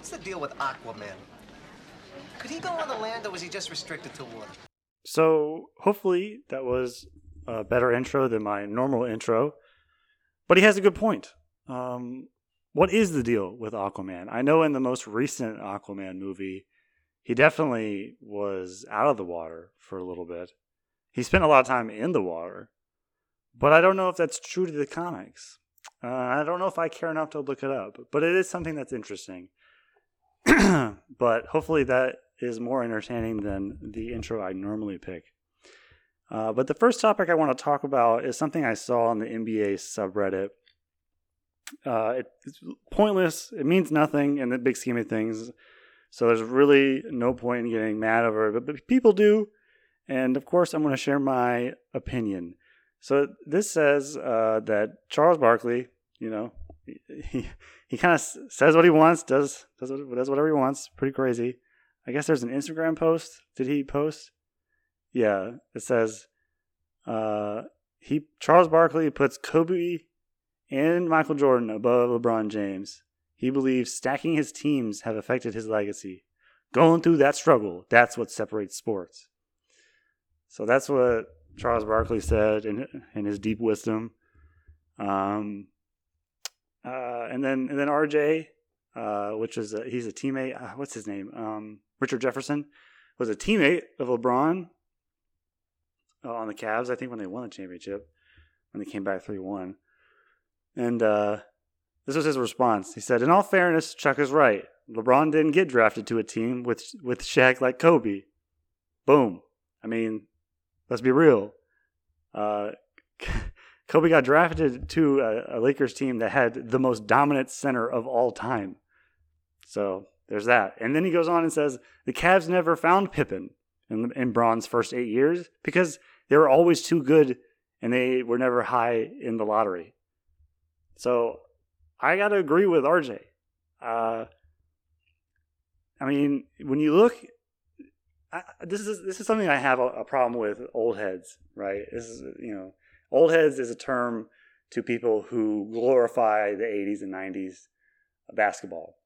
What's the deal with Aquaman? Could he go on the land or was he just restricted to water? So hopefully that was a better intro than my normal intro. But he has a good point. Um, what is the deal with Aquaman? I know in the most recent Aquaman movie, he definitely was out of the water for a little bit. He spent a lot of time in the water, but I don't know if that's true to the comics. Uh, I don't know if I care enough to look it up, but it is something that's interesting. but hopefully that is more entertaining than the intro I normally pick. Uh, but the first topic I want to talk about is something I saw on the NBA subreddit. Uh, it, it's pointless. It means nothing in the big scheme of things. So there's really no point in getting mad over it. But, people do. And of course, I'm going to share my opinion. So this says uh, that Charles Barkley, you know, he he kind of says what he wants, does does does whatever he wants. Pretty crazy. I guess there's an Instagram post. Did he post? Yeah, it says uh, he Charles Barkley puts Kobe and Michael Jordan above LeBron James. He believes stacking his teams have affected his legacy. Going through that struggle, that's what separates sports. So that's what Charles Barkley said in in his deep wisdom. Um, uh, and then and then RJ, uh, which is a, he's a teammate. Uh, what's his name? Um, Richard Jefferson was a teammate of LeBron uh, on the Cavs. I think when they won the championship, when they came back three one, and uh, this was his response. He said, "In all fairness, Chuck is right. LeBron didn't get drafted to a team with with Shaq like Kobe. Boom. I mean, let's be real. Kobe got drafted to a, a, Lakers team that had the most dominant center of all time. So there's that. And then he goes on and says the Cavs never found Pippen in, in Bron's first eight years because they were always too good and they were never high in the lottery. So I got to agree with RJ. Uh, I mean, when you look I, this is this is something I have a, a, problem with old heads, right? This is you know, old heads is a term to people who glorify the 80s and 90s basketball.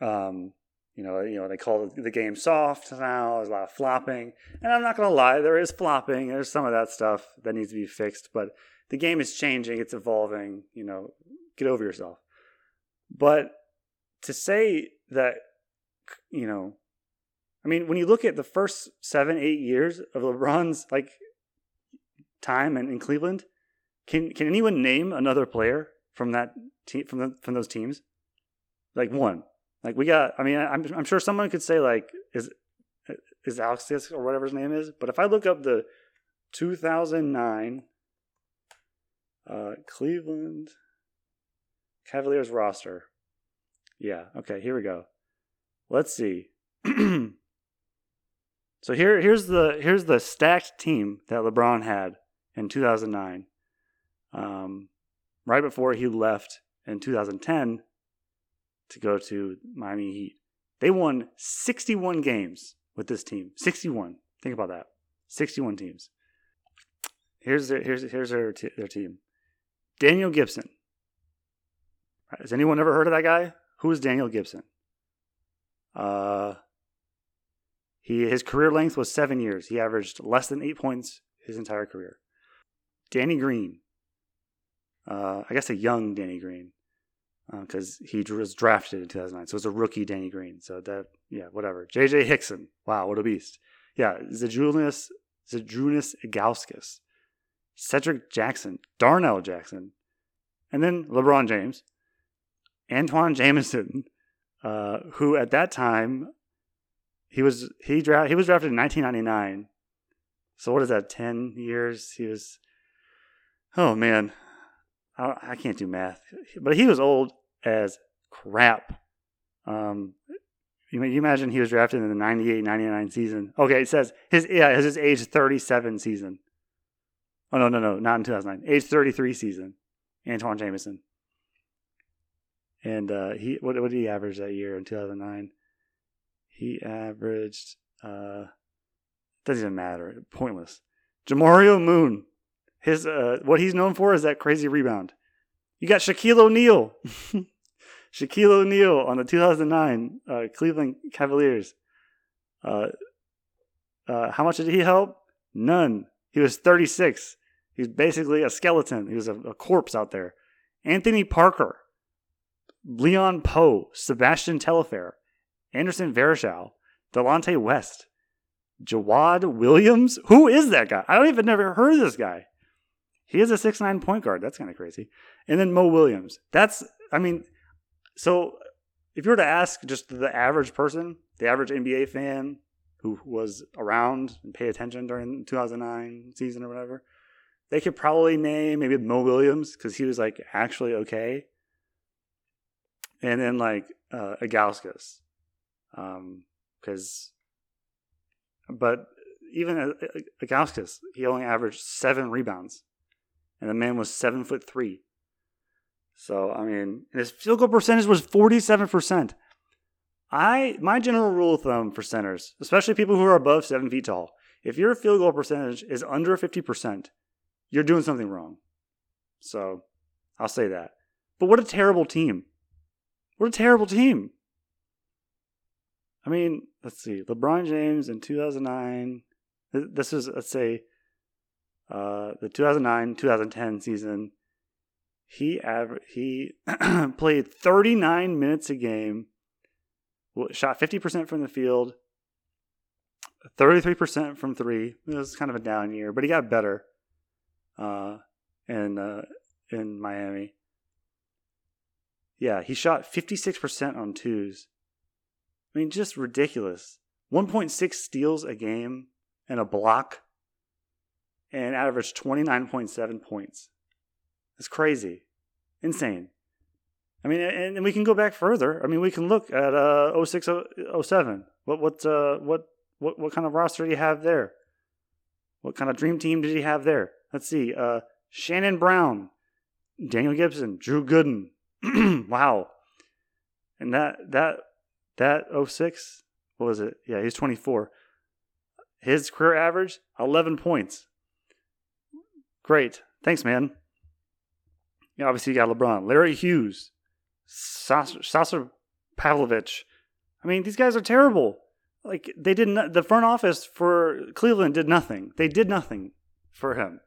Um, you know, you know, they call the game soft now. There's a lot of flopping, and I'm not going to lie, there is flopping. There's some of that stuff that needs to be fixed, but the game is changing. It's evolving. You know, get over yourself. But to say that, you know, I mean, when you look at the first seven, eight years of LeBron's like time in, in Cleveland, can can anyone name another player from that team from the, from those teams? Like one. Like we got. I mean, I'm I'm sure someone could say like is is Alex or whatever his name is. But if I look up the 2009 uh, Cleveland Cavaliers roster, yeah. Okay, here we go. Let's see. So here, here's the here's the stacked team that LeBron had in 2009, um, right before he left in 2010 to go to Miami Heat. They won 61 games with this team. 61. Think about that. 61 teams. Here's their, here's here's their t- their team. Daniel Gibson. Has anyone ever heard of that guy? Who is Daniel Gibson? Uh, he his career length was seven years. He averaged less than eight points his entire career. Danny Green, uh, I guess a young Danny Green, because uh, he was drafted in 2009, so it's a rookie Danny Green. So that yeah, whatever. J.J. Hickson, wow, what a beast. Yeah, Zydrunas Zydrunas Ilgauskas, Cedric Jackson, Darnell Jackson, and then LeBron James, Antoine Jamison, uh, who at that time he was he dra- he was drafted in 1999. So what is that? Ten years. He was. Oh man, I, I can't do math. But he was old as crap. Um, you, you imagine he was drafted in the 98 99 season. Okay, it says his yeah, his age 37 season. Oh no, no, no, not in 2009. Age 33 season. Antoine Jamison. And uh, he what what did he average that year in 2009? He averaged, uh, doesn't even matter, pointless. Jamario Moon, his uh, what he's known for is that crazy rebound. You got Shaquille O'Neal. Shaquille O'Neal on the 2009 uh, Cleveland Cavaliers. Uh, uh, how much did he help? None. He was 36. He was basically a skeleton. He was a, a corpse out there. Anthony Parker, Leon Powe, Sebastian Telfair, Anderson Varejao, Delonte West, Jawad Williams. Who is that guy? I don't even never heard of this guy. He is a six nine point guard. That's kind of crazy. And then Mo Williams. That's I mean, so if you were to ask just the average person, the average NBA fan who was around and pay attention during the 2009 season or whatever, they could probably name maybe Mo Williams because he was like actually okay. And then like uh, Ilgauskas, because, um, but even Ilgauskas, he only averaged seven rebounds, and the man was seven foot three. So I mean, his field goal percentage was forty seven percent. I my general rule of thumb for centers, especially people who are above seven feet tall, if your field goal percentage is under fifty percent, you're doing something wrong. So I'll say that. But what a terrible team! What a terrible team! I mean, let's see. LeBron James in 2009. This is, let's say, uh, the 2009 2010 season. He aver- he played 39 minutes a game, shot 50% from the field, 33% from three. It was kind of a down year, but he got better uh, in, uh, in Miami. Yeah, he shot 56% on twos. I mean, just ridiculous. 1.6 steals a game and a block and averaged 29.7 points. It's crazy. Insane. I mean, and, we can go back further. I mean, we can look at uh 06 07. What what uh what what what kind of roster do you have there? What kind of dream team did he have there? Let's see. Uh Shannon Brown, Daniel Gibson, Drew Gooden. wow. And that that that 06, what was it? Yeah, he's 24. His career average, 11 points. Great. Thanks, man. Yeah, obviously, you got LeBron, Larry Hughes, Sasha Pavlovic. I mean, these guys are terrible. Like, they didn't, the front office for Cleveland did nothing. They did nothing for him.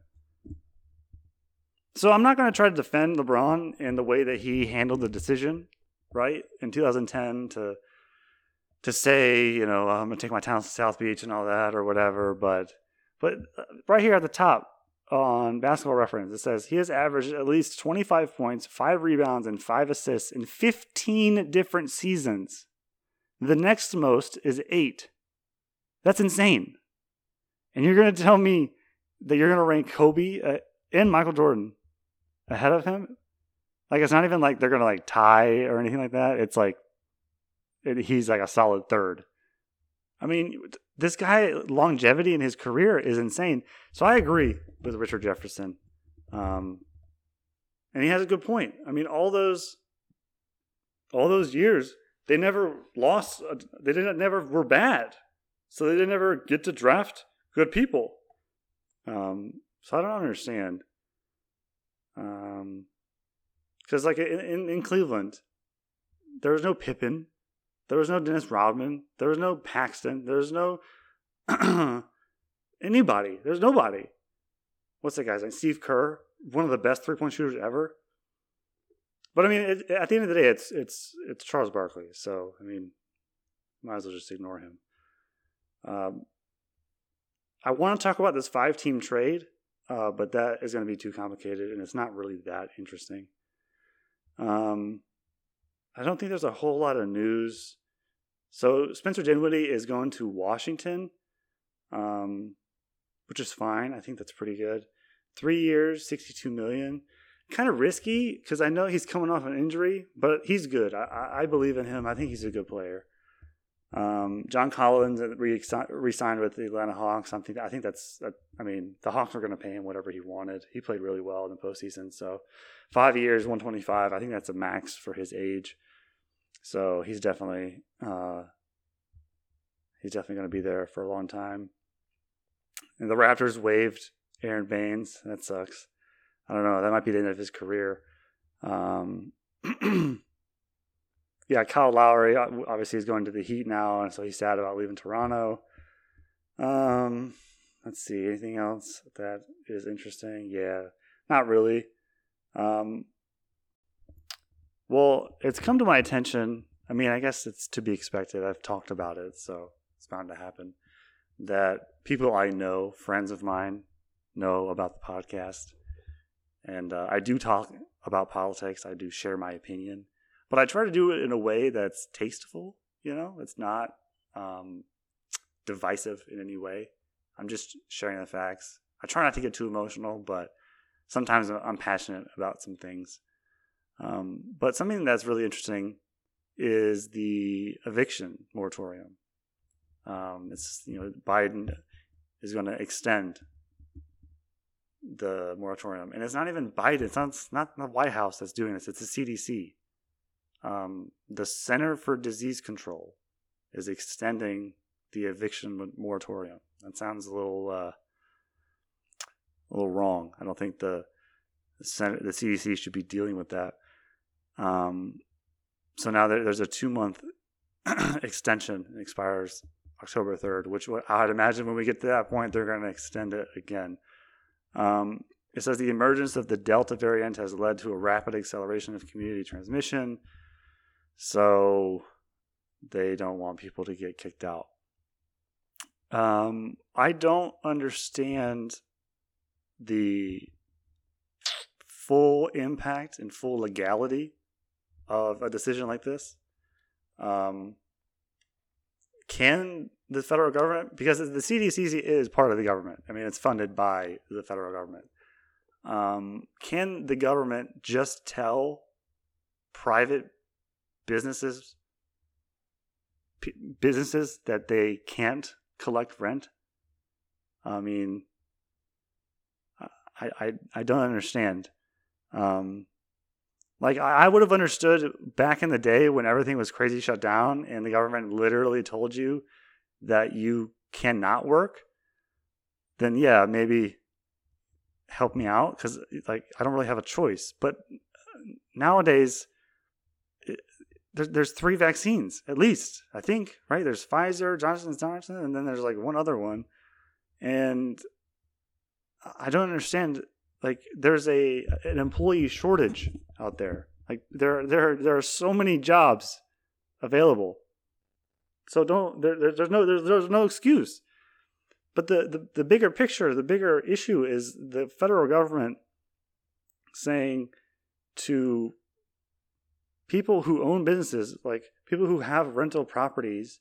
So I'm not going to try to defend LeBron in the way that he handled the decision, right? In 2010 to to say, you know, I'm gonna take my talents to South Beach and all that or whatever. But but uh, right here at the top on Basketball Reference, it says he has averaged at least 25 points, five rebounds, and five assists in 15 different seasons. The next most is eight. That's insane. And you're gonna tell me that you're gonna rank Kobe uh, and Michael Jordan ahead of him? Like it's not even like they're gonna like tie or anything like that. It's like he's like a solid third. I mean, this guy longevity in his career is insane. So I agree with Richard Jefferson, um, and he has a good point. I mean, all those, all those years, they never lost. They didn't never were bad, so they didn't ever get to draft good people. Um, so I don't understand. Um, because like in, in, in Cleveland, there was no Pippen, there was no Dennis Rodman. There was no Paxson. There's no anybody. There's nobody. What's that guy's name? Steve Kerr, one of the best three point shooters ever. But I mean, it, at the end of the day, it's it's it's Charles Barkley. So I mean, might as well just ignore him. Um, I want to talk about this five team trade, uh, but that is going to be too complicated, and it's not really that interesting. Um, I don't think there's a whole lot of news. So Spencer Dinwiddie is going to Washington, um, which is fine. I think that's pretty good. Three years, sixty-two million. Kind of risky because I know he's coming off an injury, but he's good. I, I believe in him. I think he's a good player. Um, John Collins re-signed with the Atlanta Hawks. I think I think that's. I mean, the Hawks were going to pay him whatever he wanted. He played really well in the postseason. So, five years, one twenty-five. I think that's a max for his age. So he's definitely uh, he's definitely going to be there for a long time. And the Raptors waived Aron Baynes. That sucks. I don't know. That might be the end of his career. Um, yeah, Kyle Lowry uh, obviously is going to the Heat now, and so he's sad about leaving Toronto. Um, let's see anything else that is interesting. Yeah, not really. Um, well, it's come to my attention. I mean, I guess it's to be expected. I've talked about it, so it's bound to happen. That people I know, friends of mine, know about the podcast, and uh, I do talk about politics. I do share my opinion, but I try to do it in a way that's tasteful. You know, it's not um, divisive in any way. I'm just sharing the facts. I try not to get too emotional, but sometimes I'm passionate about some things. Um, but something that's really interesting is the eviction moratorium. Um, it's you know Biden is going to extend the moratorium, and it's not even Biden. It's not, it's not the White House that's doing this. It's the CDC. Um, the Center for Disease Control is extending the eviction moratorium. That sounds a little uh, a little wrong. I don't think the the, the CDC should be dealing with that. Um, so now there's a two month extension. It expires October 3rd, which I'd imagine when we get to that point, they're going to extend it again. Um, it says the emergence of the Delta variant has led to a rapid acceleration of community transmission. So they don't want people to get kicked out. Um, I don't understand the full impact and full legality of a decision like this. Um, can the federal government, because the CDC is part of the government, I mean, it's funded by the federal government. Um, can the government just tell private businesses businesses that they can't collect rent? I mean, I I, I don't understand. Um, like I would have understood back in the day when everything was crazy shut down and the government literally told you that you cannot work. Then yeah, maybe help me out because like I don't really have a choice. But nowadays, there's three vaccines at least. I think right. There's Pfizer, Johnson & Johnson, and then there's like one other one, and I don't understand like there's a an employee shortage out there. Like there there there are so many jobs available. So don't there, there's no there's, there's no excuse. But the, the the bigger picture, the bigger issue is the federal government saying to people who own businesses, like people who have rental properties,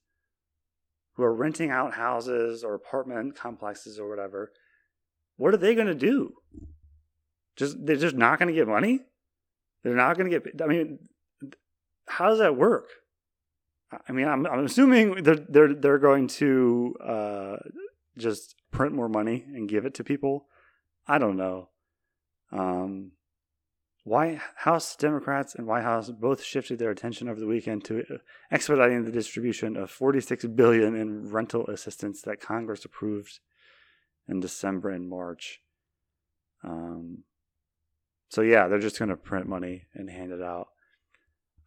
who are renting out houses or apartment complexes or whatever, what are they going to do? Just they're just not going to get money. They're not going to get. I mean, how does that work? I mean, I'm I'm assuming they're they're they're going to uh, just print more money and give it to people. I don't know. Um, White House Democrats and White House both shifted their attention over the weekend to expediting the distribution of 46 billion in rental assistance that Congress approved in December and March. Um, so yeah, they're just going to print money and hand it out.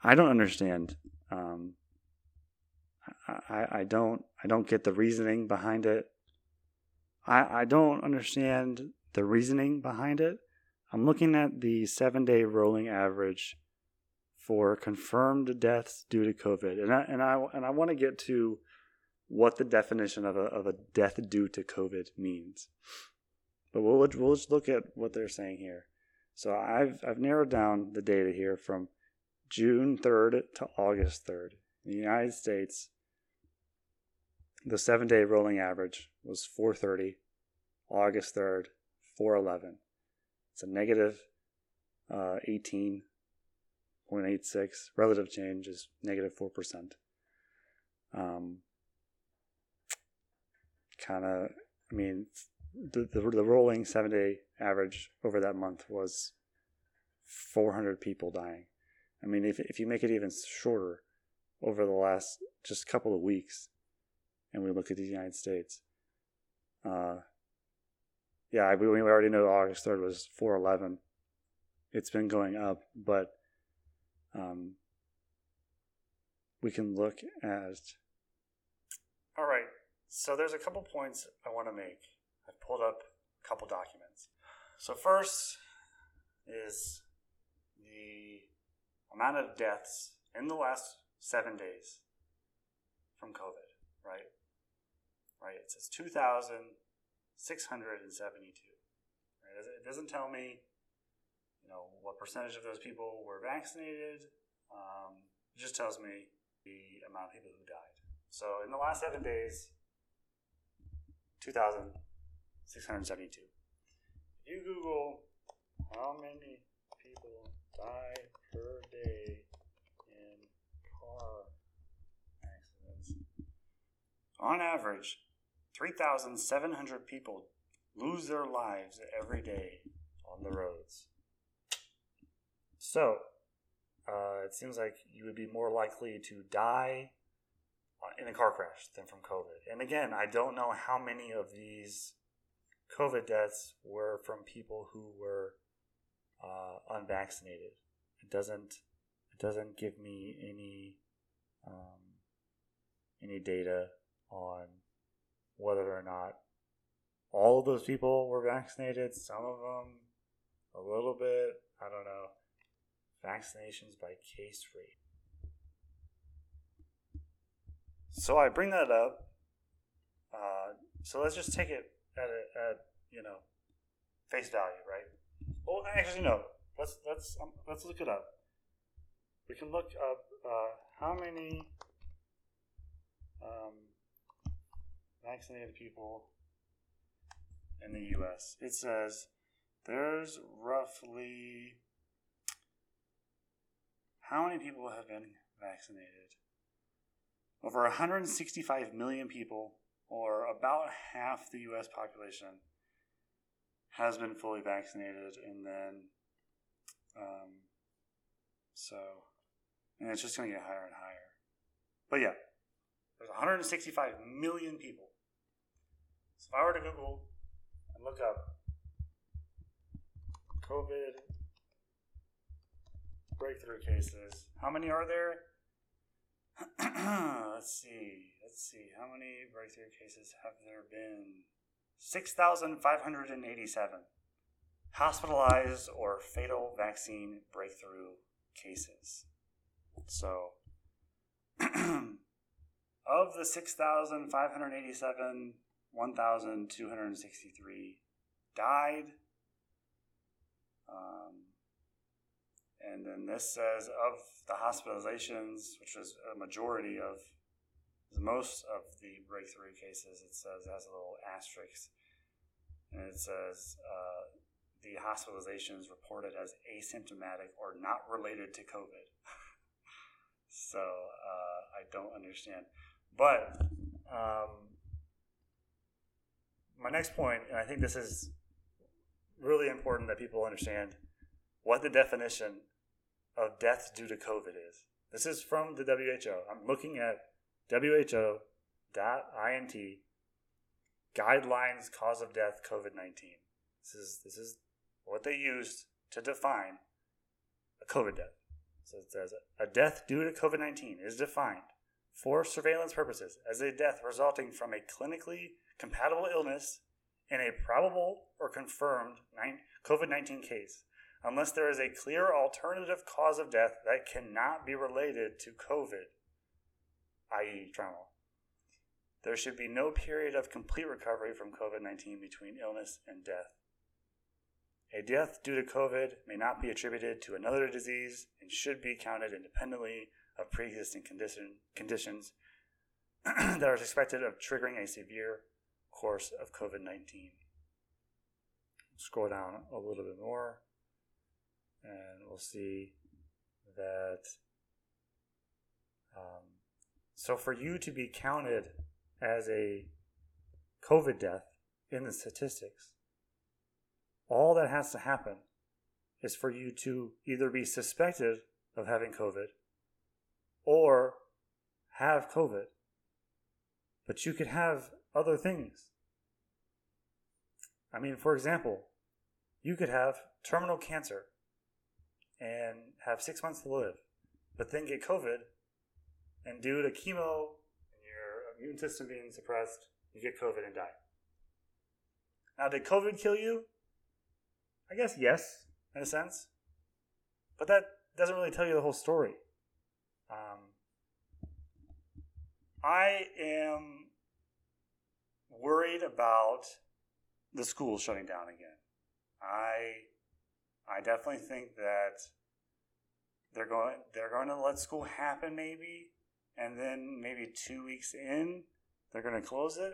I don't understand. Um, I, I don't I don't get the reasoning behind it. I I don't understand the reasoning behind it. I'm looking at the seven day rolling average for confirmed deaths due to COVID, and I and I and I want to get to what the definition of a of a death due to COVID means. But we'll we'll just look at what they're saying here. So I've I've narrowed down the data here from June 3rd to August 3rd. In the United States, the seven day rolling average was 430. August 3rd, 411. It's a negative, uh, 18.86. Relative change is negative 4%. Um, kind of, I mean, the, the, the rolling seven day average over that month was 400 people dying. I mean, if, if you make it even shorter over the last just couple of weeks, and we look at the United States, uh, yeah, we, we already know August 3rd was 411. It's been going up, but um, we can look at. All right. So there's a couple points I want to make. I've pulled up a couple documents. So first is the amount of deaths in the last seven days from COVID, right? Right. It says 2,672. Right? It doesn't tell me, you know, what percentage of those people were vaccinated. Um, it just tells me the amount of people who died. So in the last seven days, 2,672. If you Google how many people die per day in car accidents, on average, 3,700 people lose their lives every day on the roads. So, uh, it seems like you would be more likely to die in a car crash than from COVID. And again, I don't know how many of these COVID deaths were from people who were uh, unvaccinated. It doesn't it doesn't give me any um, any data on whether or not all of those people were vaccinated. Some of them a little bit. I don't know. Vaccinations by case rate. So I bring that up. Uh, so let's just take it at, a, at you know face value, right? Well, actually, no. Let's let's um, let's look it up. We can look up uh, how many um, vaccinated people in the U.S. It says there's roughly how many people have been vaccinated? Over 165 million people, or about half the U.S. population, has been fully vaccinated, and then, um, so, and it's just going to get higher and higher. But yeah, there's 165 million people. So if I were to Google and look up COVID breakthrough cases, how many are there? let's see. Let's see. How many breakthrough cases have there been? 6,587 hospitalized or fatal vaccine breakthrough cases. So, of the 6,587, 1,263 died. Um, and then this says of the hospitalizations, which was a majority of most of the breakthrough cases, it says it has a little asterisk, and it says uh, the hospitalizations reported as asymptomatic or not related to COVID. so uh, I don't understand, but um, my next point, and I think this is really important that people understand what the definition of death due to COVID is. This is from the WHO. I'm looking at WHO.int guidelines cause of death COVID 19. This is, this is what they used to define a COVID death. So it says a death due to COVID 19 is defined for surveillance purposes as a death resulting from a clinically compatible illness in a probable or confirmed COVID 19 case, unless there is a clear alternative cause of death that cannot be related to COVID, i.e., trauma. There should be no period of complete recovery from COVID 19 between illness and death. A death due to COVID may not be attributed to another disease and should be counted independently of pre existing condition, conditions that are suspected of triggering a severe course of COVID 19. Scroll down a little bit more, and we'll see that. Um, so, for you to be counted as a COVID death in the statistics, all that has to happen is for you to either be suspected of having COVID or have COVID. But you could have other things. I mean, for example, you could have terminal cancer and have six months to live, but then get COVID and due to chemo and your immune system being suppressed, you get COVID and die. Now, did COVID kill you? I guess yes, in a sense. But that doesn't really tell you the whole story. Um, I am worried about the school shutting down again. I I definitely think that they're going they're going to let school happen maybe and then maybe 2 weeks in they're going to close it.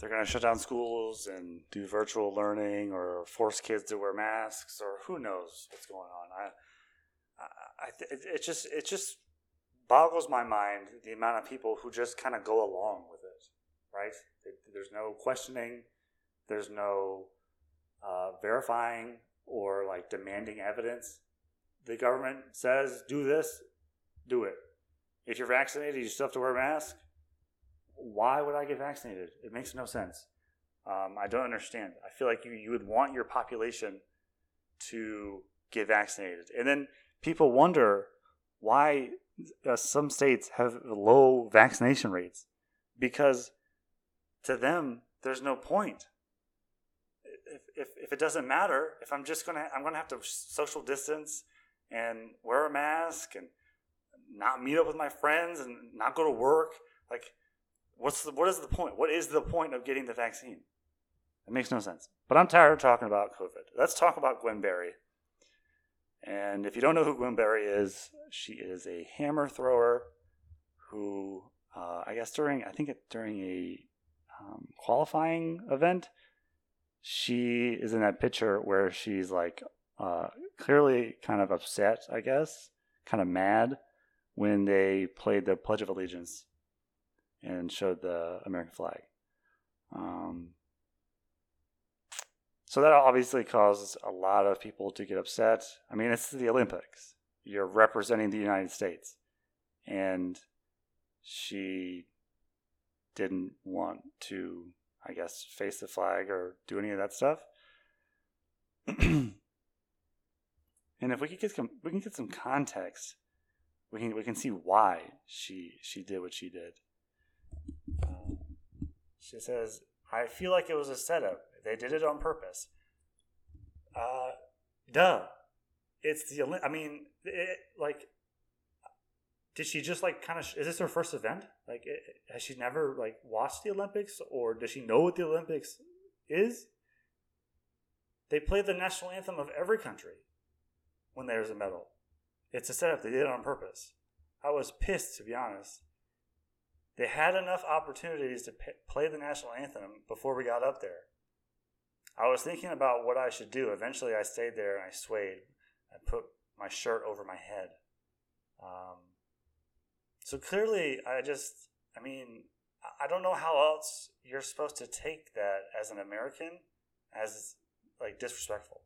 They're going to shut down schools and do virtual learning or force kids to wear masks or who knows what's going on. I I, I it, it just it just boggles my mind the amount of people who just kind of go along with it, right? There's no questioning, there's no uh, verifying or like demanding evidence. The government says, do this, do it. If you're vaccinated, you still have to wear a mask. Why would I get vaccinated? It makes no sense. Um, I don't understand. I feel like you, you would want your population to get vaccinated. And then people wonder why uh, some states have low vaccination rates because to them there's no point if, if, if it doesn't matter if i'm just gonna i'm gonna have to social distance and wear a mask and not meet up with my friends and not go to work like what's the what is the point? What is the point of getting the vaccine? It makes no sense. But i'm tired of talking about covid. Let's talk about gwen berry. And if you don't know who Gwen Berry is, she is a hammer thrower who, uh, I guess during, I think it, during a um, qualifying event, she is in that picture where she's like uh, clearly kind of upset, I guess, kind of mad when they played the Pledge of Allegiance and showed the American flag. Um, so that obviously causes a lot of people to get upset. I mean, it's the Olympics. You're representing the United States. And she didn't want to, I guess, face the flag or do any of that stuff. and if we could get some, we can get some context, we can we can see why she she did what she did. Uh, she says, "I feel like it was a setup. They did it on purpose. Uh, duh. It's the I mean, it, like, did she just like kind of? Is this her first event? Like, has she never like watched the Olympics, or does she know what the Olympics is? They play the national anthem of every country when there's a medal. It's a setup. They did it on purpose. I was pissed, to be honest. They had enough opportunities to p- play the national anthem before we got up there. I was thinking about what I should do. Eventually, I stayed there and I swayed. I put my shirt over my head. Um, so clearly, I just, I mean, I don't know how else you're supposed to take that as an American as like disrespectful.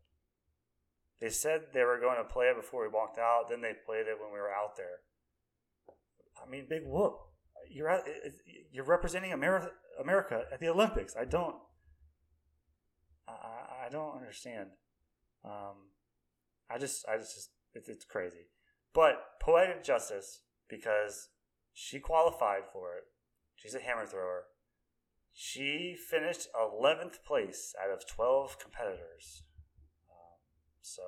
They said they were going to play it before we walked out. Then they played it when we were out there. I mean, big whoop! You're at, you're representing America, America at the Olympics. I don't. I, I don't understand. Um, I just, I just, it's, it's crazy. But poetic justice because she qualified for it. She's a hammer thrower. She finished 11th place out of 12 competitors. Um, so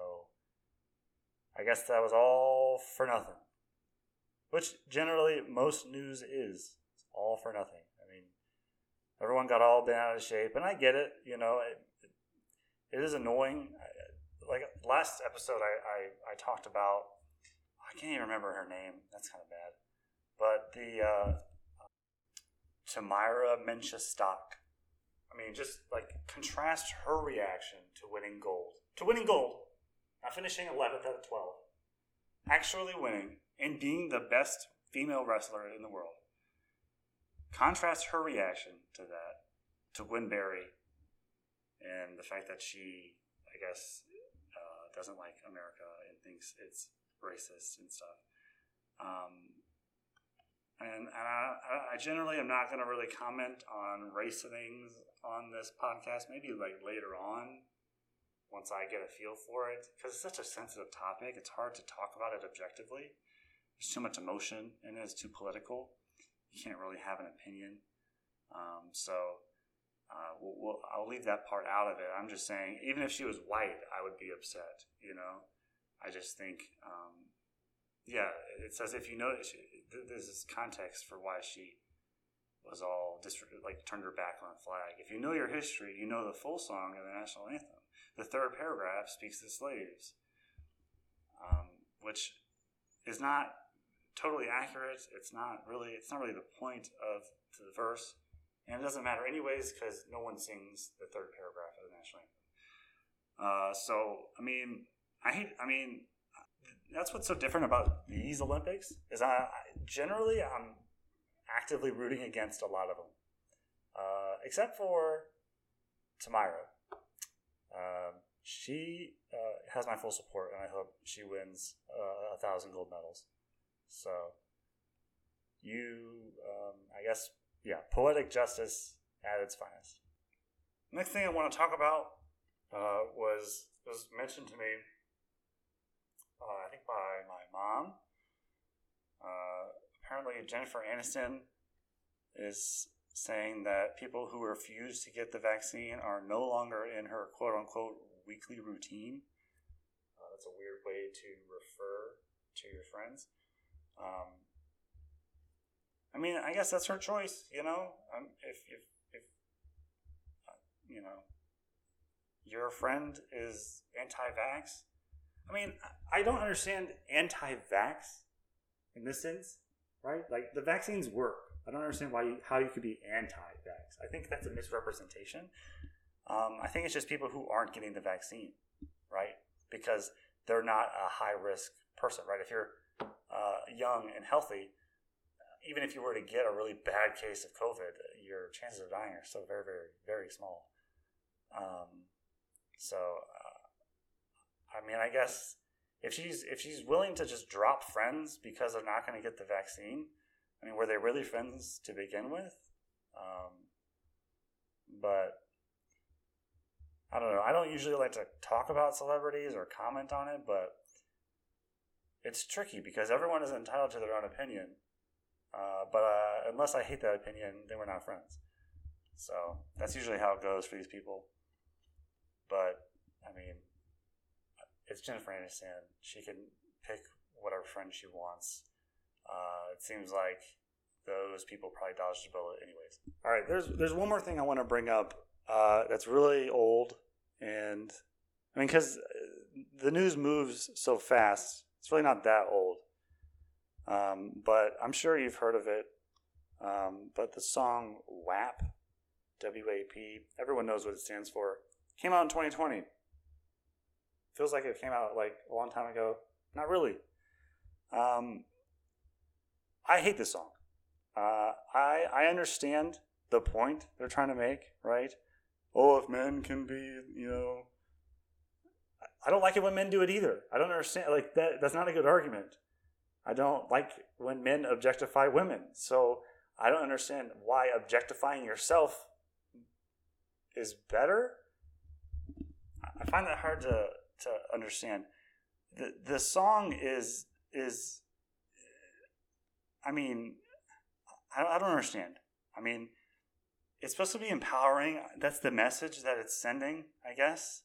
I guess that was all for nothing. Which generally most news is. It's all for nothing. I mean, everyone got all bent out of shape, and I get it. You know, it, it is annoying. Like last episode, I, I, I talked about, I can't even remember her name. That's kind of bad. But the uh, Tamyra Mensah Stock. I mean, just like contrast her reaction to winning gold. To winning gold, not finishing 11th out of 12, actually winning and being the best female wrestler in the world. Contrast her reaction to that to Gwen Berry and the fact that she, I guess, uh, doesn't like America and thinks it's racist and stuff. Um, and, and I, I, generally am not going to really comment on race things on this podcast. Maybe like later on, once I get a feel for it, because it's such a sensitive topic. It's hard to talk about it objectively. there's too much emotion and it. it's too political. You can't really have an opinion. Um, so uh, we'll, we'll, I'll leave that part out of it. I'm just saying, even if she was white, I would be upset. You know, I just think, um, yeah, it's as if you. There's this is context for why she was all like turned her back on the flag. If you know your history, you know the full song of the national anthem. The third paragraph speaks to slaves, um, which is not totally accurate. It's not really. It's not really the point of the verse. And it doesn't matter anyways because no one sings the third paragraph of the national anthem. Uh, so I mean, I. I mean, that's what's so different about these Olympics is I, I generally I'm actively rooting against a lot of them, uh, except for Tamyra. Um, she uh, has my full support, and I hope she wins uh, a thousand gold medals. So, you, um, I guess, yeah, poetic justice at its finest. Next thing I want to talk about uh, was was mentioned to me, uh, I think by my mom. Uh, apparently, Jennifer Aniston is saying that people who refuse to get the vaccine are no longer in her quote unquote weekly routine. Uh, that's a weird way to refer to your friends. Um, I mean, I guess that's her choice. You know, um, if if if uh, you know your friend is anti-vax, I mean, I don't understand anti-vax in this sense, right? Like the vaccines work. I don't understand why you, how you could be anti-vax. I think that's a misrepresentation. Um, I think it's just people who aren't getting the vaccine, right? Because they're not a high risk person, right? If you're uh, young and healthy, even if you were to get a really bad case of COVID, your chances of dying are still very, very, very small. Um, so, I mean, I guess if she's if she's willing to just drop friends because they're not going to get the vaccine, I mean, were they really friends to begin with? Um, but I don't know. I don't usually like to talk about celebrities or comment on it, but it's tricky because everyone is entitled to their own opinion. Uh, but uh, unless I hate that opinion, then we're not friends. So that's usually how it goes for these people. But I mean, it's Jennifer Aniston. She can pick whatever friend she wants. Uh, it seems like those people probably dodged a bullet, anyways. All right, there's there's one more thing I want to bring up uh, that's really old, and I mean, because the news moves so fast, it's really not that old. Um, but I'm sure you've heard of it. Um, but the song WAP, W A P, everyone knows what it stands for. Came out in 2020. Feels like it came out like a long time ago. Not really. Um, I hate this song. Uh, I I understand the point they're trying to make, right? Oh, if men can be, you know, I don't like it when men do it either. I don't understand. Like that. That's not a good argument. I don't like when men objectify women. So I don't understand why objectifying yourself is better. I find that hard to to understand. The the song is is I mean I, I don't understand. I mean it's supposed to be empowering. That's the message that it's sending, I guess.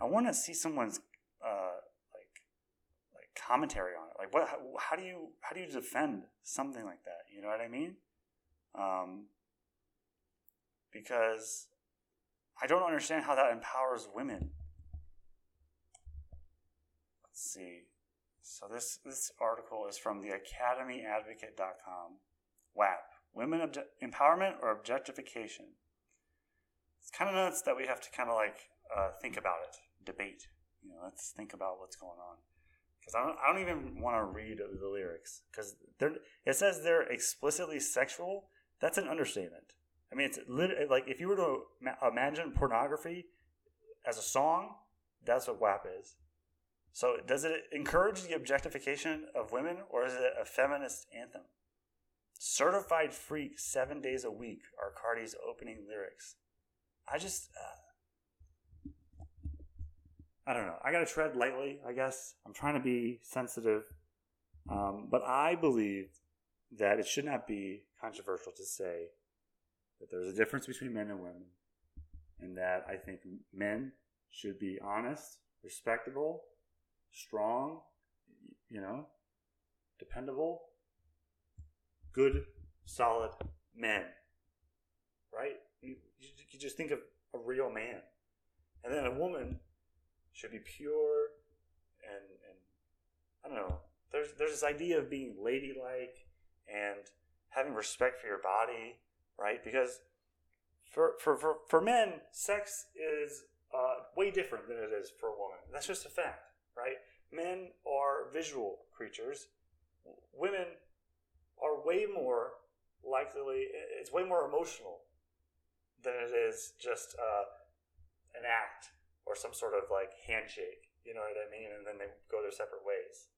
I want to see someone's uh, like like commentary on it. Like what? How, how, do you how do you defend something like that? You know what I mean? Um, because I don't understand how that empowers women. Let's see. So this this article is from the AcademyAdvocate.com. WAP women obje- empowerment or objectification. It's kind of nuts that we have to kind of like uh, think about it, debate. You know, let's think about what's going on. Because I don't, I don't even want to read the lyrics because it says they're explicitly sexual. That's an understatement. I mean, it's lit- like if you were to imagine pornography as a song, that's what WAP is. So, does it encourage the objectification of women, or is it a feminist anthem? Certified freak seven days a week are Cardi's opening lyrics. I just, uh, I don't know. I gotta tread lightly, I guess. I'm trying to be sensitive. Um, but I believe that it should not be controversial to say that there's a difference between men and women, and that I think men should be honest, respectable, strong, you know, dependable, good, solid men. Right? You, you just think of a real man. And then a woman should be pure and, and I don't know. There's there's this idea of being ladylike and having respect for your body, right? Because for for for, for men, sex is uh, way different than it is for a woman. That's just a fact, right? Men are visual creatures. Women are way more likely. It's way more emotional than it is just uh, an act or some sort of like handshake. You know what I mean? And then they go their separate ways.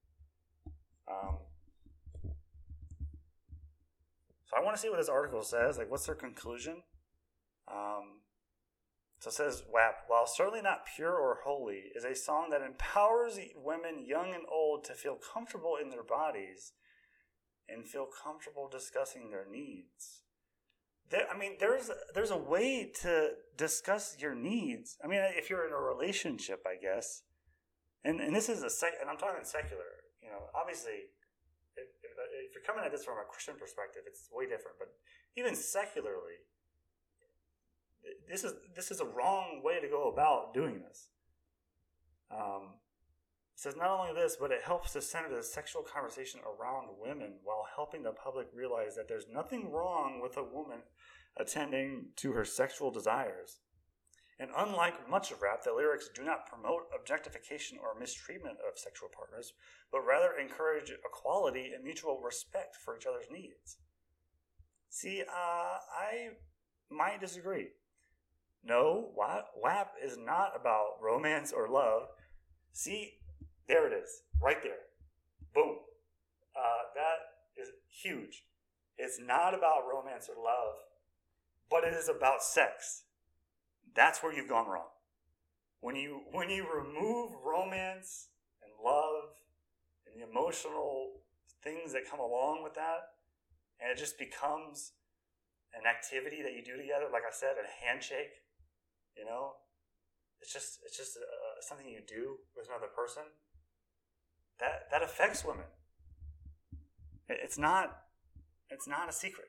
Um, so I want to see what this article says. Like, what's their conclusion? Um, so it says WAP, while certainly not pure or holy, is a song that empowers women, young and old, to feel comfortable in their bodies and feel comfortable discussing their needs. There, I mean, there's there's a way to discuss your needs. I mean, if you're in a relationship, I guess, and and this is a sec, and I'm talking secular. You know, obviously, if, if you're coming at this from a Christian perspective, it's way different. But even secularly, this is this is a wrong way to go about doing this. Um, it says not only this, but it helps to center the sexual conversation around women while helping the public realize that there's nothing wrong with a woman attending to her sexual desires. And unlike much of rap, the lyrics do not promote objectification or mistreatment of sexual partners, but rather encourage equality and mutual respect for each other's needs. See, uh, I might disagree. No, what WAP is not about romance or love. See, there it is, right there. Boom. Uh, that is huge. It's not about romance or love, but it is about sex. That's where you've gone wrong. When you when you remove romance and love and the emotional things that come along with that, and it just becomes an activity that you do together, like I said, a handshake, you know, it's just it's just uh, something you do with another person. That that affects women. It's not it's not a secret,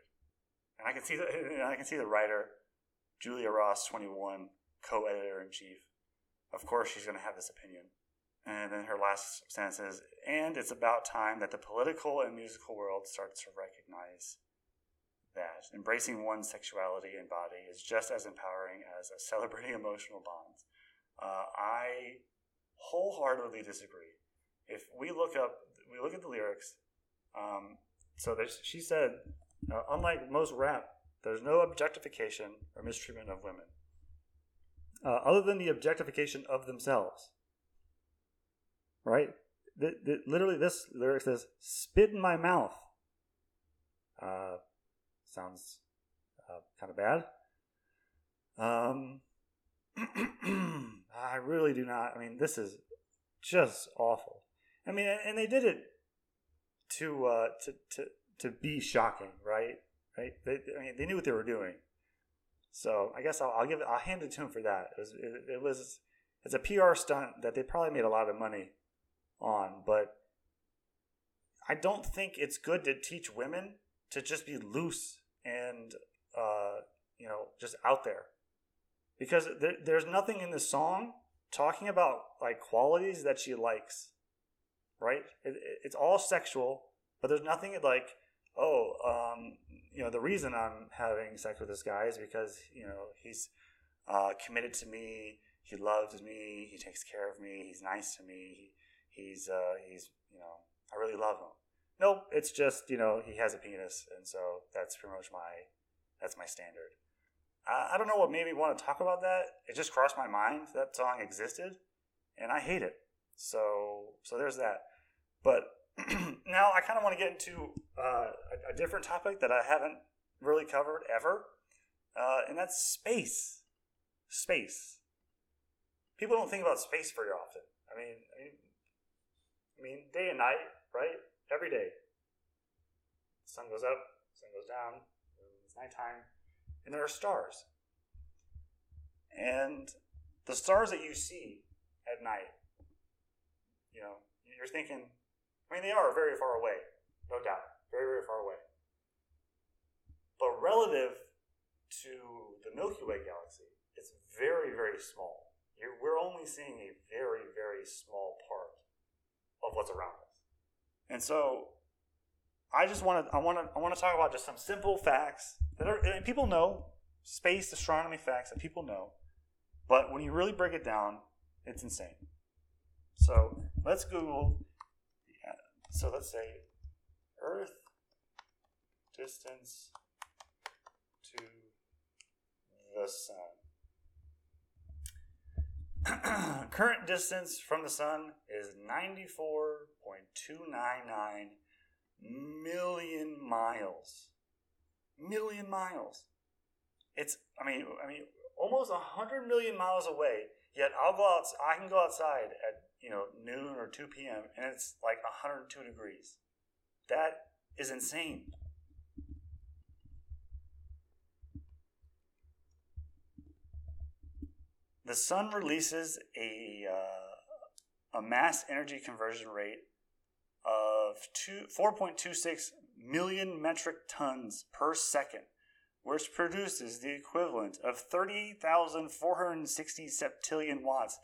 and I can see the I can see the writer, Julia Ross, twenty one, co-editor in chief. Of course, she's going to have this opinion. And then her last sentence is, and it's about time that the political and musical world starts to recognize that embracing one's sexuality and body is just as empowering as celebrating emotional bonds. Uh, I wholeheartedly disagree. If we look up, we look at the lyrics. Um, so she said, uh, unlike most rap, there's no objectification or mistreatment of women, uh, other than the objectification of themselves. Right? The, the, literally, this lyric says, "Spit in my mouth." Uh, sounds uh, kind of bad. Um, I really do not. I mean, this is just awful. I mean, and they did it to uh, to to to be shocking, right? Right? They, I mean, they knew what they were doing. So I guess I'll, I'll give it. I'll hand it to him for that. It was, it, it was it's a PR stunt that they probably made a lot of money on, but I don't think it's good to teach women to just be loose and uh, you know just out there. Because there, there's nothing in the song talking about like qualities that she likes right? It, it's all sexual but there's nothing like oh um, you know the reason i'm having sex with this guy is because you know he's uh, committed to me he loves me he takes care of me he's nice to me he's uh, he's you know i really love him nope it's just you know he has a penis and so that's pretty much my that's my standard I, I don't know what made me want to talk about that. It just crossed my mind that song existed, and I hate it. So so there's that. But now I kind of want to get into uh, a, a, different topic that I haven't really covered ever, uh, and that's space. Space. People don't think about space very often. I mean, I mean, I mean, day and night, right? Every day. The sun goes up, sun goes down, it's nighttime, and there are stars. And the stars that you see at night, you know, you're thinking, I mean, they are very far away, no doubt, very, very far away. But relative to the Milky Way galaxy, it's very, very small. You're, we're only seeing a very, very small part of what's around us. And so I just want to I want to I want to talk about just some simple facts that are people know space astronomy facts that people know, but when you really break it down, it's insane. So let's Google. So let's say Earth distance to the sun. Current distance from the sun is 94.299 million miles. Million miles. It's I mean I mean almost 100 million miles away, yet I'll go out I can go outside at, you know, noon or 2 p.m. and it's like 102 degrees. That is insane. The sun releases a uh, a mass energy conversion rate of two, 4.26 million metric tons per second, which produces the equivalent of 30,460 septillion watts.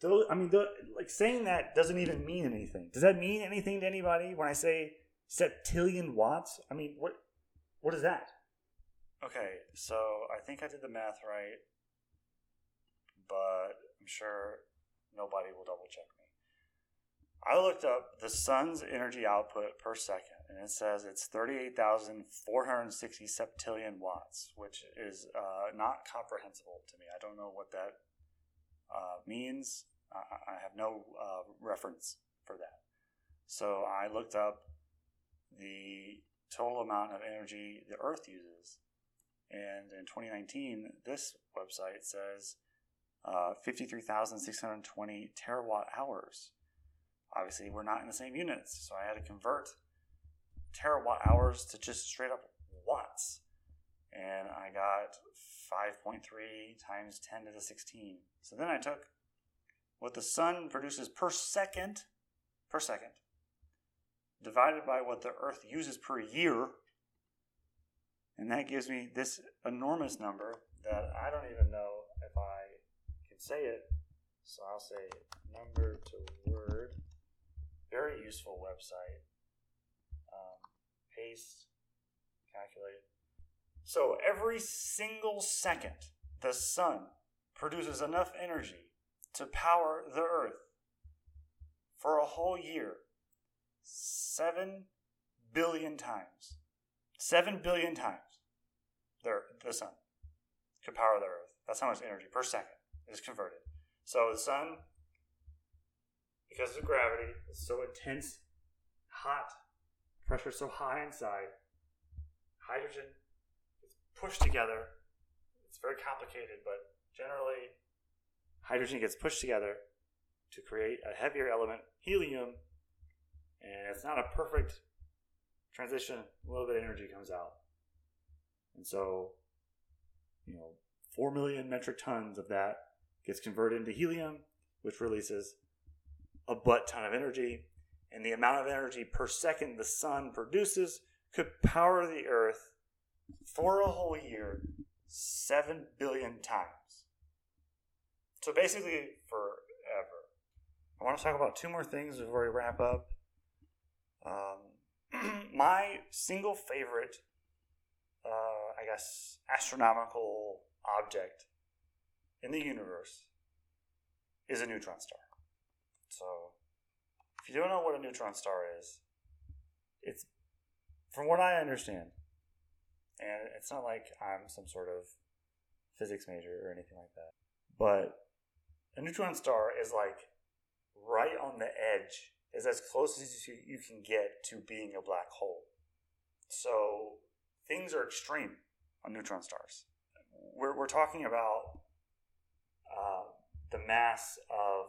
Those, I mean, the, like saying that doesn't even mean anything. Does that mean anything to anybody when I say septillion watts? I mean, what what is that? Okay, so I think I did the math right, but I'm sure nobody will double check me. I looked up the sun's energy output per second, and it says it's 38,460 septillion watts, which is uh, not comprehensible to me. I don't know what that uh, means. I, I, have no uh, reference for that. So I looked up the total amount of energy the Earth uses. And in 2019, this website says uh, 53,620 terawatt hours obviously we're not in the same units, so I had to convert terawatt hours to just straight up watts. And I got 5.3 times 10 to the 16. So then I took what the sun produces per second, per second, divided by what the earth uses per year. And that gives me this enormous number that I don't even know say it. So I'll say number to word very useful website. Um, paste, calculate. So every single second, the sun produces enough energy to power the earth for a whole year. Seven billion times. Seven billion times the, the sun could power the earth. That's how much energy per second is converted. So the sun because of gravity, is so intense, hot, pressure so high inside, hydrogen is pushed together. It's very complicated, but generally, hydrogen gets pushed together to create a heavier element, helium, and it's not a perfect transition. A little bit of energy comes out. And so, you know, 4 million metric tons of that gets converted into helium, which releases a butt ton of energy, and the amount of energy per second the sun produces could power the earth for a whole year 7 billion times. So basically, forever. I want to talk about two more things before we wrap up. Um, my single favorite, uh, I guess, astronomical object in the universe is a neutron star. So, if you don't know what a neutron star is, it's from what I understand, and it's not like I'm some sort of physics major or anything like that, but a neutron star is like right on the edge, is as close as you, can get to being a black hole. So things are extreme on neutron stars. We're, we're talking about uh, the mass of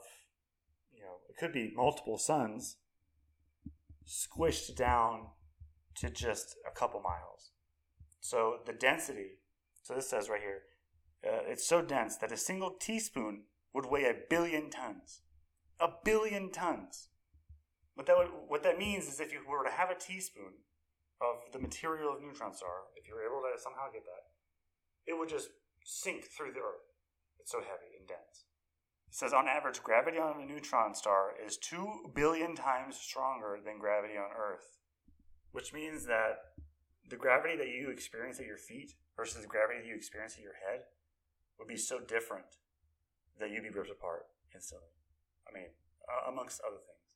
you know, it could be multiple suns squished down to just a couple miles. So the density, so this says right here, uh, it's so dense that a single teaspoon would weigh a billion tons. A billion tons. What that would, what that means is if you were to have a teaspoon of the material of neutron star, if you were able to somehow get that, it would just sink through the earth. It's so heavy and dense. It says on average, gravity on a neutron star is two billion times stronger than gravity on Earth, which means that the gravity that you experience at your feet versus the gravity that you experience at your head would be so different that you'd be ripped apart instantly. I mean, uh, amongst other things.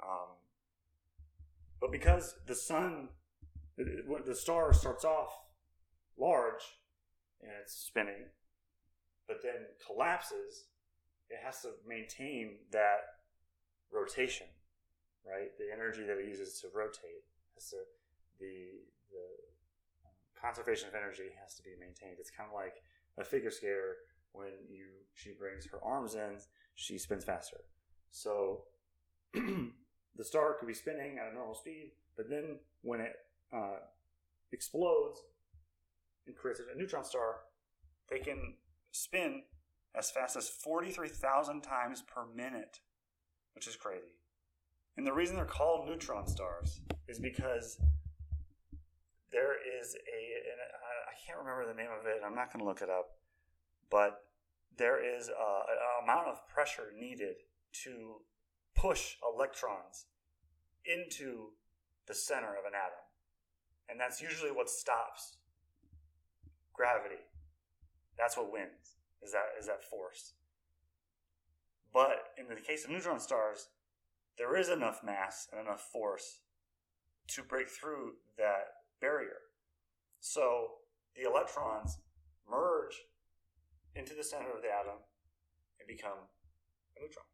Um, but because the sun, the, the star starts off large and it's spinning, but then collapses, it has to maintain that rotation, right? The energy that it uses to rotate has to the the conservation of energy has to be maintained. It's kind of like a figure skater when you she brings her arms in, she spins faster. So the star could be spinning at a normal speed, but then when it uh, explodes and creates a neutron star, they can spin as fast as 43,000 times per minute, which is crazy. And the reason they're called neutron stars is because there is a, I can't remember the name of it, I'm not going to look it up, but there is a, an amount of pressure needed to push electrons into the center of an atom. And that's usually what stops gravity. That's what wins, is that, is that force. But in the case of neutron stars, there is enough mass and enough force to break through that barrier. So the electrons merge into the center of the atom and become a neutron.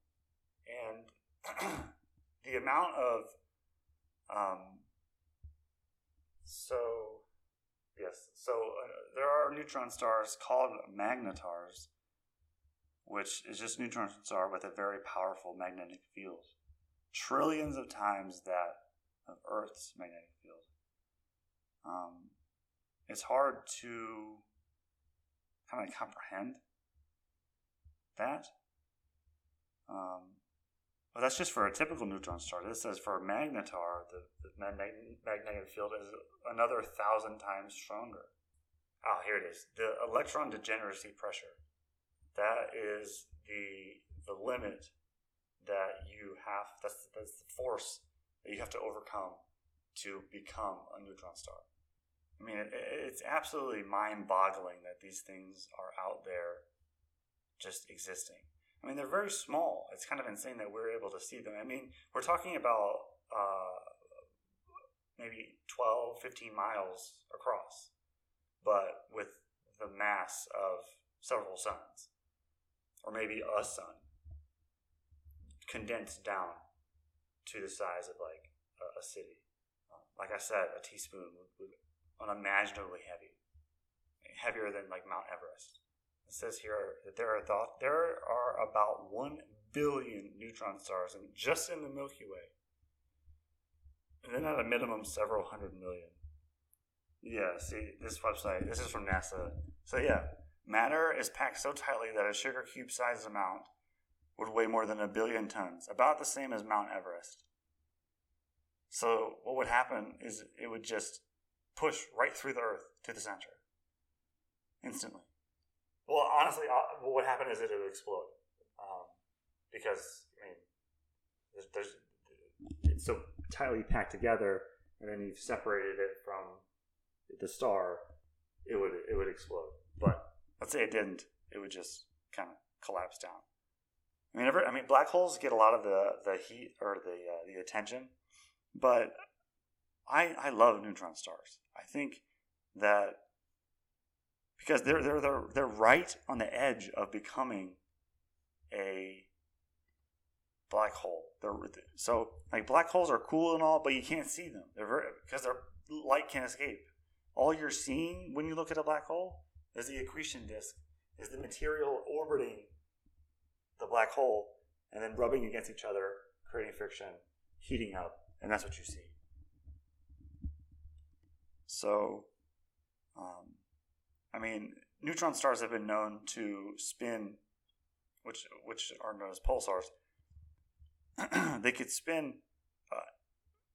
And the amount of um, so yes, so uh, there are neutron stars called magnetars, which is just neutron star with a very powerful magnetic field, trillions of times that of Earth's magnetic field. Um, it's hard to kind of comprehend that. Um, but that's just for a typical neutron star. This says for a magnetar, the, the magnetic field is another thousand times stronger. Oh, here it is. The electron degeneracy pressure. That is the the limit that you have. That's that's the force that you have to overcome to become a neutron star. I mean, it, it's absolutely mind boggling that these things are out there just existing. I mean, they're very small. It's kind of insane that we're able to see them. I mean, we're talking about uh, maybe 12, 15 miles across, but with the mass of several suns, or maybe a sun, condensed down to the size of like a, a city. like I said, a teaspoon would, would unimaginably heavy, heavier than like Mount Everest. It says here that there are thought there are about one billion neutron stars in, just in the Milky Way, and then at a minimum several hundred million. Yeah, see this website. This is from NASA. So yeah, matter is packed so tightly that a sugar cube sized amount would weigh more than a billion tons, about the same as Mount Everest. So what would happen is it would just push right through the Earth to the center instantly. Well, honestly, uh, what happened is it would explode um, because I mean, there's, there's it's so tightly packed together, and then you've separated it from the star. It would it would explode. But let's say it didn't. It would just kind of collapse down. I mean, ever, I mean, black holes get a lot of the, the heat or the uh, the attention, but I I love neutron stars. I think that because they're they're they're they're right on the edge of becoming a black hole. They're so like black holes are cool and all, but you can't see them. They're very because their light can't escape. All you're seeing when you look at a black hole is the accretion disk, is the material orbiting the black hole and then rubbing against each other, creating friction, heating up, and that's what you see. So, um, I mean, neutron stars have been known to spin, which which are known as pulsars. they could spin uh,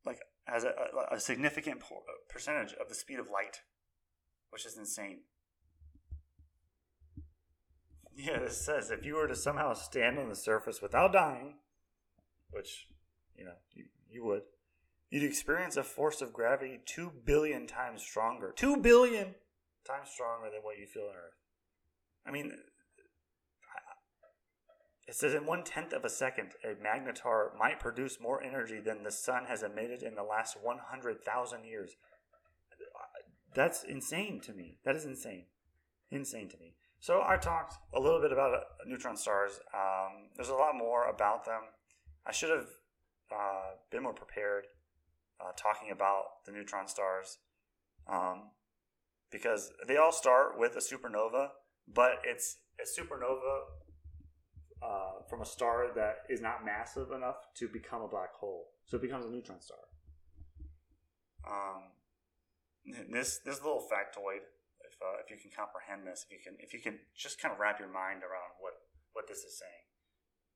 like as a, a, significant percentage of the speed of light, which is insane. Yeah, it says if you were to somehow stand on the surface without dying, which you know you, you would, you'd experience a force of gravity two billion times stronger. Two billion times stronger than what you feel on Earth. I mean, it says in one tenth of a second, a magnetar might produce more energy than the sun has emitted in the last 100,000 years. That's insane to me. That is insane. Insane to me. So I talked a little bit about uh, neutron stars. Um, there's a lot more about them. I should have uh, been more prepared uh, talking about the neutron stars um, because they all start with a supernova, but it's a supernova uh, from a star that is not massive enough to become a black hole. So it becomes a neutron star. Um, this this little factoid, if uh, if you can comprehend this, if you can if you can just kind of wrap your mind around what what this is saying.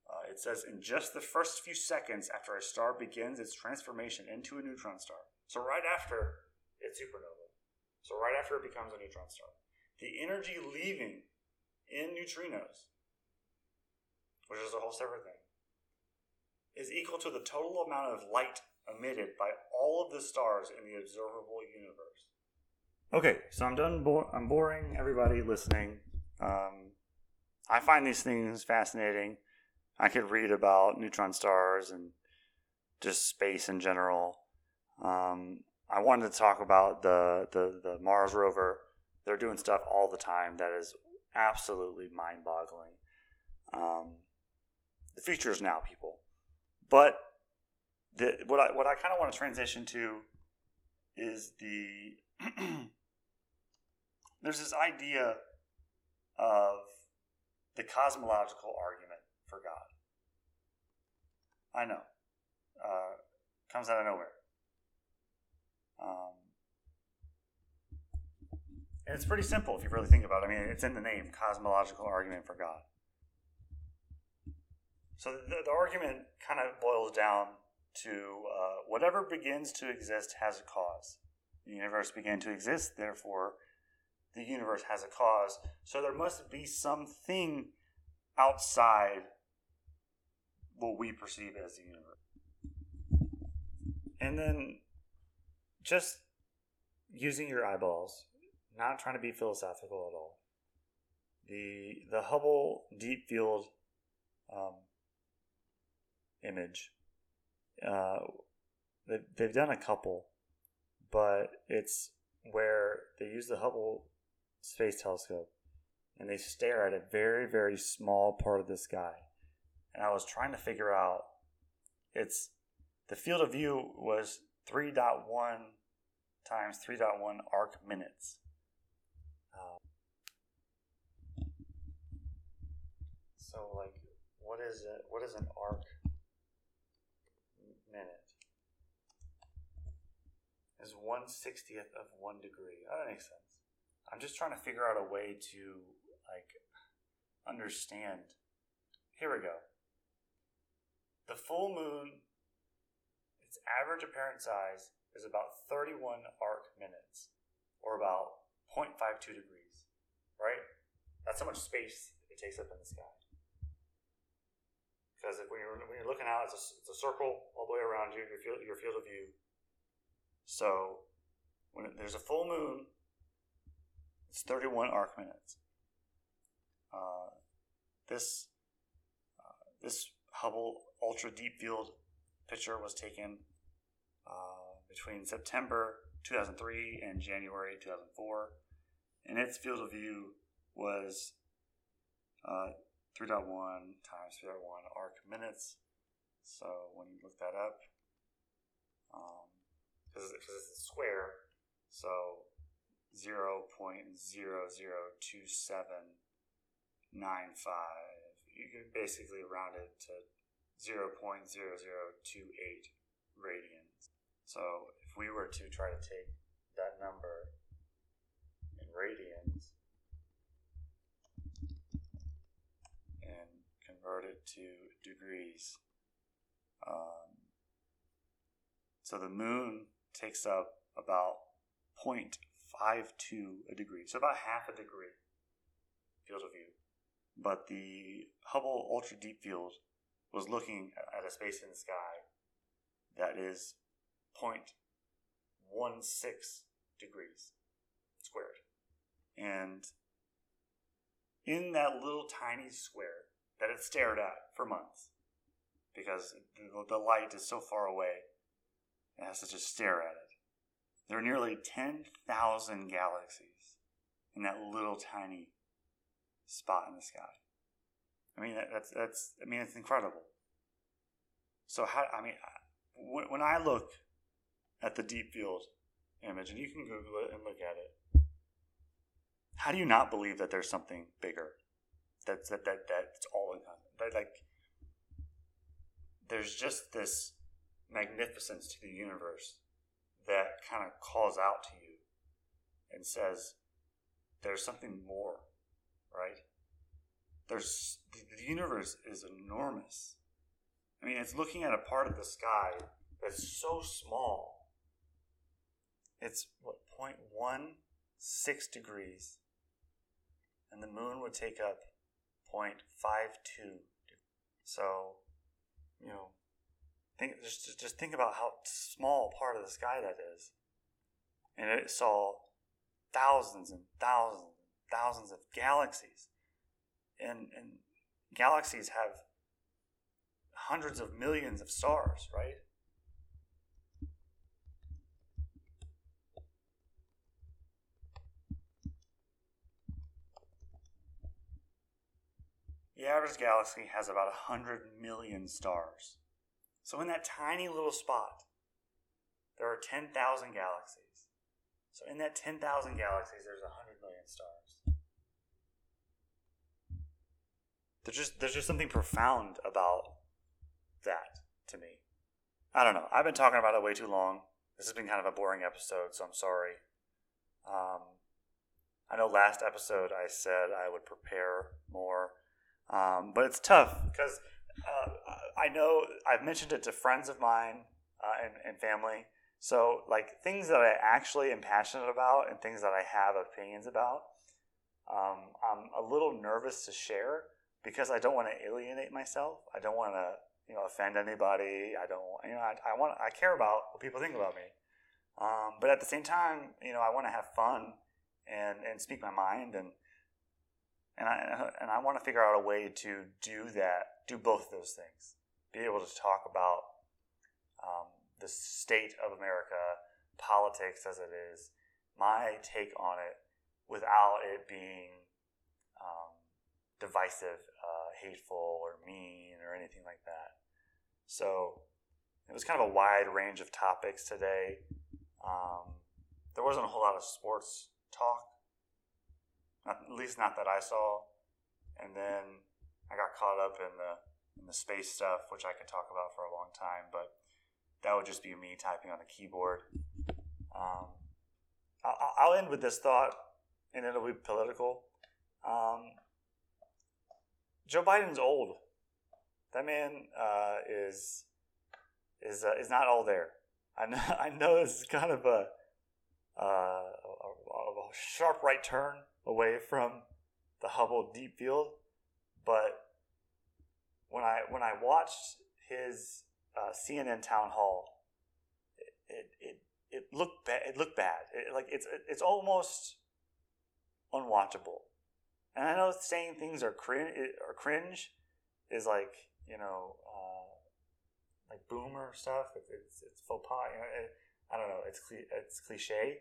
Uh, it says in just the first few seconds after a star begins its transformation into a neutron star. So right after it's supernova. So right after it becomes a neutron star, the energy leaving in neutrinos which is a whole separate thing, is equal to the total amount of light emitted by all of the stars in the observable universe. Okay, so I'm done. Bo- I'm boring everybody listening. Um, I find these things fascinating. I could read about neutron stars and just space in general. Um, I wanted to talk about the, the, the Mars rover. They're doing stuff all the time that is absolutely mind boggling. Um, the future is now, people. But the, what I what I kind of want to transition to is the there's this idea of the cosmological argument for God. I know, uh, comes out of nowhere. Um, and it's pretty simple if you really think about it. I mean, it's in the name, cosmological argument for God. So the, the argument kind of boils down to uh, whatever begins to exist has a cause. The universe began to exist, therefore, the universe has a cause. So there must be something outside what we perceive as the universe. And then just using your eyeballs, not trying to be philosophical at all. The the Hubble Deep Field um, image. Uh, they've, they've done a couple, but it's where they use the Hubble Space Telescope and they stare at a very, very small part of the sky. And I was trying to figure out it's the field of view was 3.1 times 3.1 arc minutes. Um, so, like, what is it? What is an arc? minute is one sixtieth of one degree. Oh, that makes sense. I'm just trying to figure out a way to like understand. Here we go. The full moon, its average apparent size is about 31 arc minutes, or about 0.52 degrees, right? That's how much space it takes up in the sky. Because if, when, you're, when you're looking out, it's a, it's a circle all the way around you, your field, your field of view. So when it, there's a full moon, it's 31 arc minutes. Uh, this uh, this Hubble Ultra Deep Field picture was taken uh, between September 2003 and January 2004, and its field of view was uh, 3.1 times 3.1 arc minutes. So when you look that up, because um, it's a square, so 0.002795. You can basically round it to 0.0028 radians. So if we were to try to take that number in radians and convert it to degrees, um, so the moon takes up about 0.52 a degree, so about half a degree field of view. But the Hubble Ultra Deep Field was looking at a space in the sky that is 0.16 degrees squared. And in that little tiny square that it stared at for months, because the light is so far away, it has to just stare at it. There are nearly 10,000 galaxies in that little tiny spot in the sky. I mean, that's, that's, I mean, it's incredible. So how, I mean, when I look at the deep field image, and you can Google it and look at it, how do you not believe that there's something bigger? That's that that that's all in that like there's just this magnificence to the universe that kind of calls out to you and says there's something more, right? There's the universe is enormous. I mean, it's looking at a part of the sky that's so small. It's what 0.16 degrees, and the moon would take up 0.52. So, you know, think just just think about how small part of the sky that is, and it saw thousands and thousands and thousands of galaxies, and and galaxies have hundreds of millions of stars, right? The average galaxy has about 100 million stars. So, in that tiny little spot, there are 10,000 galaxies. So, in that 10,000 galaxies, there's 100 million stars. There's just, there's just something profound about that to me. I don't know. I've been talking about it way too long. This has been kind of a boring episode, so I'm sorry. Um, I know last episode I said I would prepare more, um, but it's tough because uh, I know I've mentioned it to friends of mine uh, and, and family. So, like things that I actually am passionate about and things that I have opinions about, um, I'm a little nervous to share because I don't want to alienate myself. I don't want to you know offend anybody. I don't you know I, I want I care about what people think about me. Um, but at the same time, you know I want to have fun and and speak my mind and and I and I want to figure out a way to do that, do both of those things, be able to talk about um, the state of America, politics as it is, my take on it, without it being um, divisive, uh, hateful, or mean, or anything like that. So it was kind of a wide range of topics today. Um, there wasn't a whole lot of sports talk, not, at least not that I saw. And then I got caught up in the in the space stuff, which I could talk about for a long time, but that would just be me typing on a keyboard. Um, I'll, I'll, end with this thought, and it'll be political. Um, Joe Biden's old. That man uh, is is uh, is not all there. I know, I know this is kind of a, uh, a, a sharp right turn away from the Hubble Deep Field, but when I when I watched his uh, CNN town hall, it it, it, looked bad. It looked bad. It, like it's it's almost unwatchable. And I know saying things are cringe, are cringe is like you know, uh, like boomer stuff. It's it's, it's faux pas. You know, it, I don't know. It's it's cliche,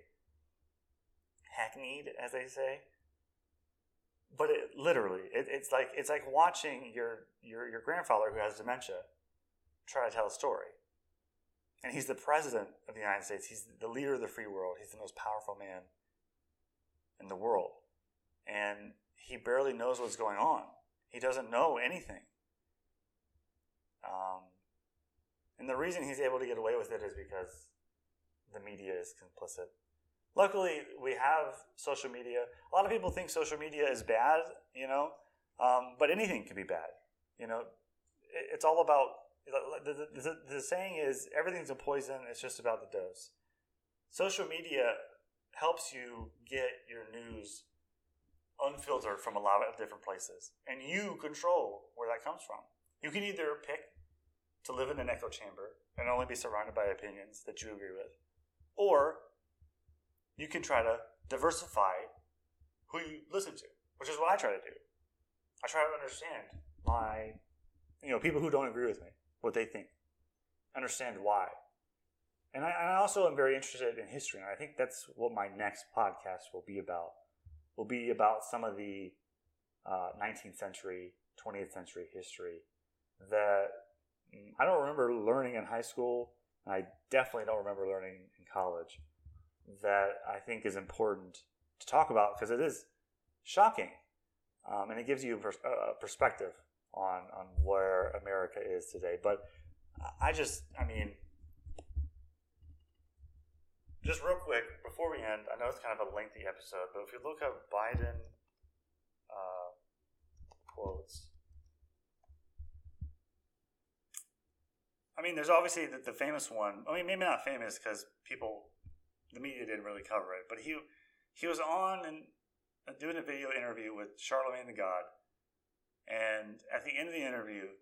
hackneyed, as they say. But it literally, it, it's like it's like watching your your your grandfather who has dementia try to tell a story. And he's the president of the United States. He's the leader of the free world. He's the most powerful man in the world. And he barely knows what's going on. He doesn't know anything. Um, and the reason he's able to get away with it is because the media is complicit. Luckily, we have social media. A lot of people think social media is bad, you know, um, but anything can be bad. You know, it, it's all about the, the, the, the saying is everything's a poison. It's just about the dose. Social media helps you get your news unfiltered from a lot of different places, and you control where that comes from. You can either pick to live in an echo chamber and only be surrounded by opinions that you agree with, or you can try to diversify who you listen to, which is what I try to do. I try to understand my, you know, people who don't agree with me, what they think, understand why. And I, I also am very interested in history, and I think that's what my next podcast will be about. Will be about some of the uh, 19th century, 20th century history that mm, I don't remember learning in high school. I definitely don't remember learning in college. That I think is important to talk about because it is shocking, um, and it gives you a, a perspective on on where America is today. But I just, I mean, just real quick before we end, I know it's kind of a lengthy episode, but if you look up Biden uh, quotes, I mean, there's obviously the, the famous one. I mean, maybe not famous because people, the media didn't really cover it, but he he was on and uh, doing a video interview with Charlemagne the God, and at the end of the interview,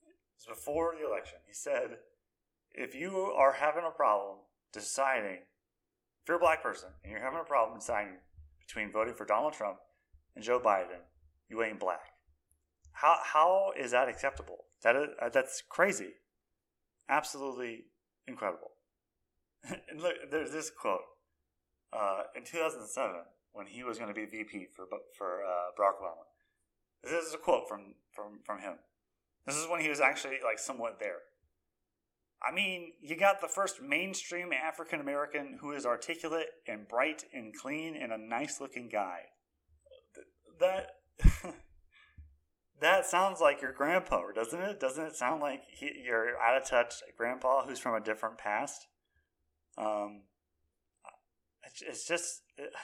it was before the election, he said, "If you are having a problem deciding, if you're a black person and you're having a problem deciding between voting for Donald Trump and Joe Biden, you ain't black." How how is that acceptable? That is, uh, that's crazy absolutely incredible. and look, there's this quote uh, in 2007 when he was going to be VP for for uh, Barack Obama. This is a quote from from from him. This is when he was actually like somewhat there. I mean, you got the first mainstream African American who is articulate and bright and clean and a nice looking guy. That that sounds like your grandpa, doesn't it? Doesn't it sound like he, your out of touch grandpa who's from a different past? Um, it's, just. It...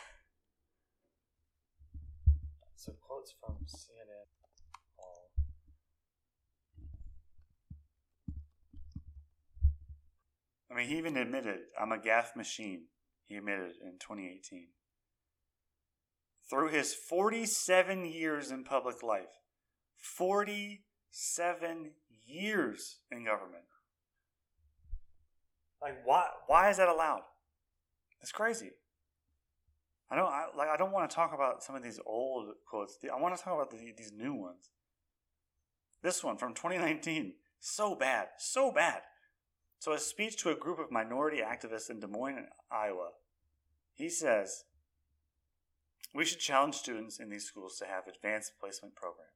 Some quotes from CNN. I mean, he even admitted, I'm a gaffe machine. He admitted in 2018. Through his 47 years in public life, 47 years in government. Like why why is that allowed? It's crazy. I don't I, like I don't want to talk about some of these old quotes. I want to talk about the, these new ones. This one from 2019, so bad, so bad. So, a speech to a group of minority activists in Des Moines, Iowa, he says, We should challenge students in these schools to have advanced placement programs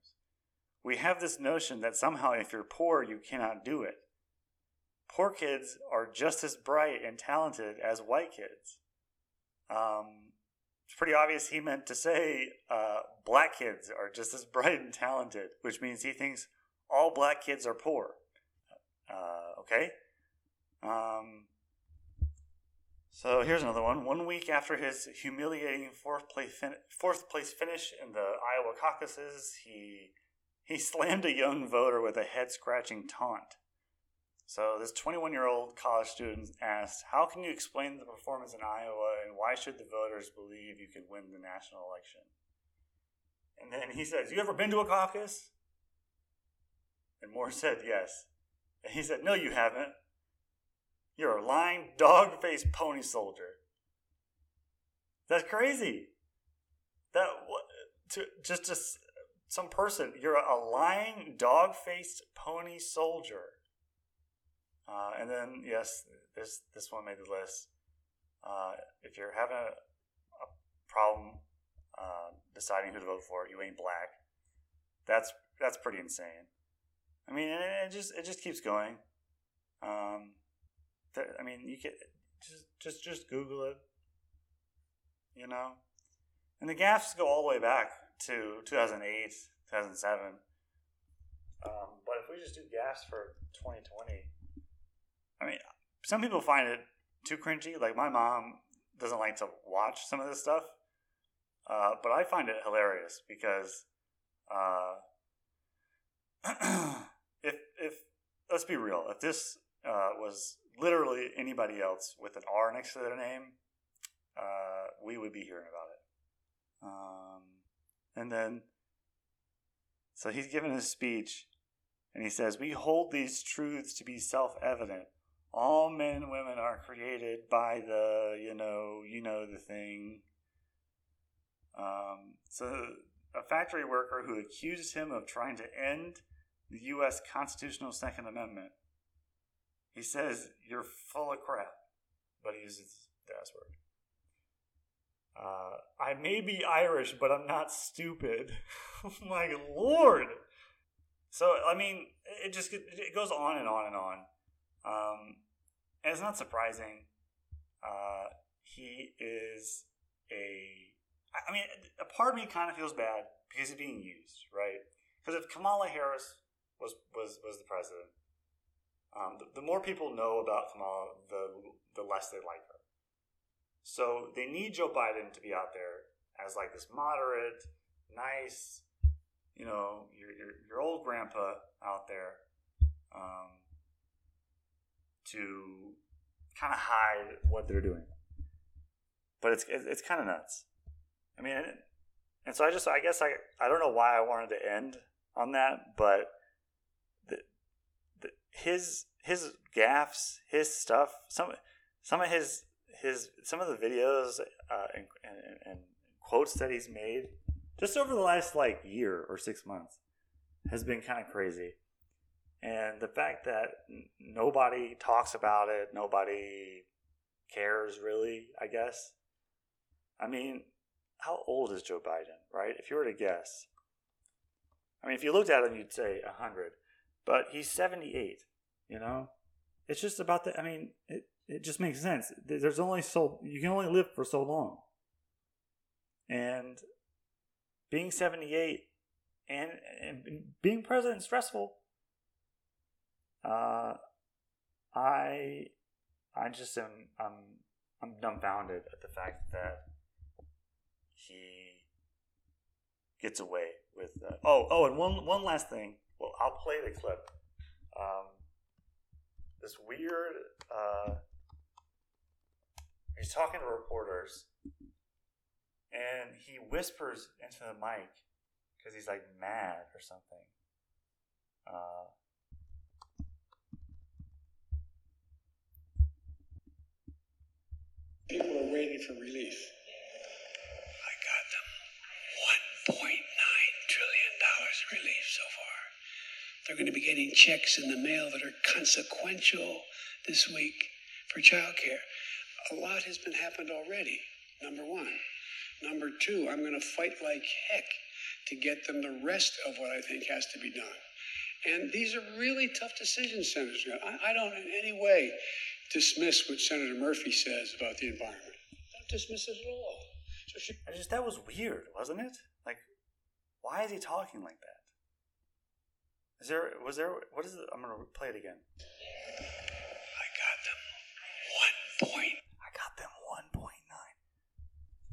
we have this notion that somehow if you're poor, you cannot do it. Poor kids are just as bright and talented as white kids. Um, it's pretty obvious he meant to say uh, black kids are just as bright and talented, which means he thinks all black kids are poor. Uh, okay? Um, so here's another one. One week after his humiliating fourth place, fin- fourth place finish in the Iowa caucuses, he he slammed a young voter with a head scratching taunt. So, this 21 year old college student asked, How can you explain the performance in Iowa and why should the voters believe you could win the national election? And then he says, You ever been to a caucus? And Moore said, Yes. And he said, No, you haven't. You're a lying, dog faced pony soldier. That's crazy. That, what, to, just, just, some person. You're a lying, dog faced pony soldier. Uh, and then, yes, this this one made the list. Uh, if you're having a, a problem uh, deciding who to vote for, you ain't black. That's that's pretty insane. I mean, it, it just it just keeps going. Um, I mean, you can just just just Google it. You know, and the gaffes go all the way back to 2008, 2007. Um, but if we just do gas for 2020, I mean, some people find it too cringy. Like my mom doesn't like to watch some of this stuff, uh, but I find it hilarious because uh, if if let's be real, if this uh, was literally anybody else with an R next to their name, uh, we would be hearing about it. Um, and then, so he's given his speech, and he says, "We hold these truths to be self-evident. All men and women are created by the, you know, you know the thing." Um, so, a factory worker who accused him of trying to end the U.S. constitutional Second Amendment. He says, You're full of crap, but he uses the S word. Uh, I may be Irish, but I'm not stupid. My lord. So, I mean, it just it goes on and on and on. Um, and it's not surprising. Uh, he is a. I mean, a part of me kind of feels bad because he's being used, right? Because if Kamala Harris was was was the president, um, the, the, more people know about Kamala, the the less they like her. So they need Joe Biden to be out there as like this moderate, nice, you know, your your, your old grandpa out there, um, to kind of hide what they're doing. But it's it's, it's kind of nuts. I mean, and so I just I guess I I don't know why I wanted to end on that, but his his gaffes, his stuff, some some of his his some of the videos uh, and, and, and quotes that he's made just over the last like year or six months has been kind of crazy. And the fact that nobody talks about it, nobody cares really, I guess. I mean, how old is Joe Biden, right? If you were to guess. I mean, if you looked at him, you'd say 100 but he's 78 you know? It's just about the i mean it, it just makes sense. There's only so you can only live for so long. And being 78 and, and being president stressful uh i i just am i'm i'm dumbfounded at the fact that he gets away with uh, oh oh and one one last thing. Well, I'll play the clip. Um, this weird. Uh, he's talking to reporters, and he whispers into the mic because he's like mad or something. Uh, People are waiting for relief. I got them. $1.9 trillion relief so far. They're going to be getting checks in the mail that are consequential this week for childcare. A lot has been happened already, number one. Number two, I'm going to fight like heck to get them the rest of what I think has to be done. And these are really tough decisions, Senator. I, I don't in any way dismiss what Senator Murphy says about the environment. Don't dismiss it at all. So she- I just that was weird, wasn't it? Like, why is he talking like that? Is there was there what is it? I'm gonna play it again. I got them one point. I got them one point nine.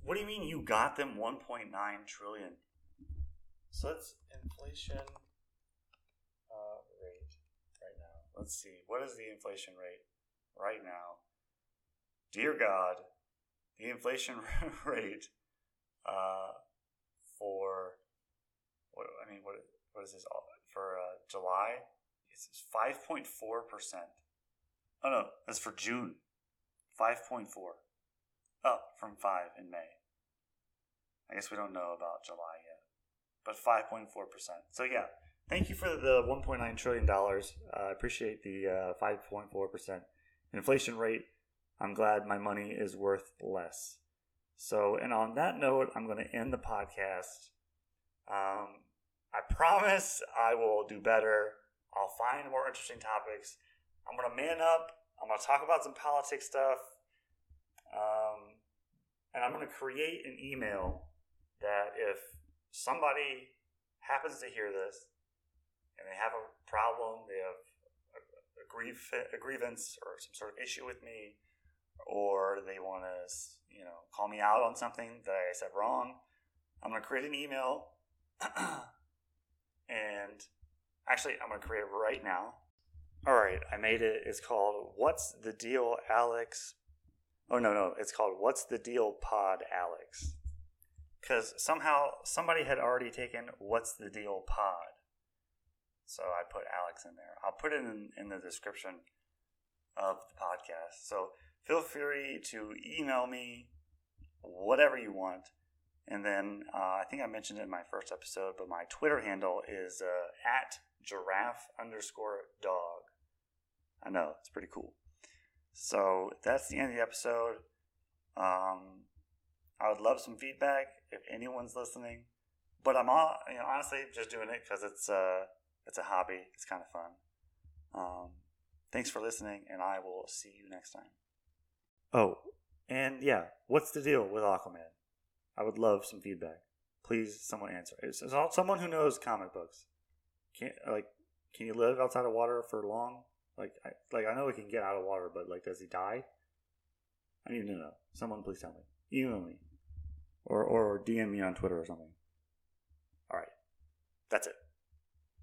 What do you mean you got them one point nine trillion? So that's inflation uh, rate right now. Let's see. What is the inflation rate right now? Dear God, the inflation rate uh, for what I mean, what what is this? For uh, July it's 5.4%. Oh no, that's for June. 5.4. Up from 5 in May. I guess we don't know about July yet. But 5.4%. So yeah, thank you for the 1.9 trillion dollars. Uh, I appreciate the uh, 5.4% inflation rate. I'm glad my money is worth less. So, and on that note, I'm going to end the podcast. Um, I promise I will do better. I'll find more interesting topics. I'm going to man up. I'm going to talk about some politics stuff. Um, and I'm going to create an email that if somebody happens to hear this and they have a problem, they have a, a, grief, a grievance or some sort of issue with me, or they want to, you know, call me out on something that I said wrong, I'm going to create an email. and actually, I'm going to create it right now. All right, I made it. It's called What's the Deal, Alex? Oh, no, no. It's called What's the Deal Pod, Alex. Because somehow somebody had already taken What's the Deal Pod. So I put Alex in there. I'll put it in, in the description of the podcast. So feel free to email me whatever you want. And then uh, I think I mentioned it in my first episode, but my Twitter handle is uh, at giraffe underscore dog. I know, it's pretty cool. So that's the end of the episode. Um, I would love some feedback if anyone's listening. But I'm all, you know, honestly just doing it because it's uh, it's a hobby. It's kind of fun. Um, thanks for listening, and I will see you next time. Oh, and yeah, what's the deal with Aquaman? I would love some feedback. Please, someone answer. It's, it's all, someone who knows comic books. Can like, can you live outside of water for long? Like, I, like I know he can get out of water, but like, does he die? I need to know. Someone, please tell me. Email me, or or DM me on Twitter or something. All right, that's it.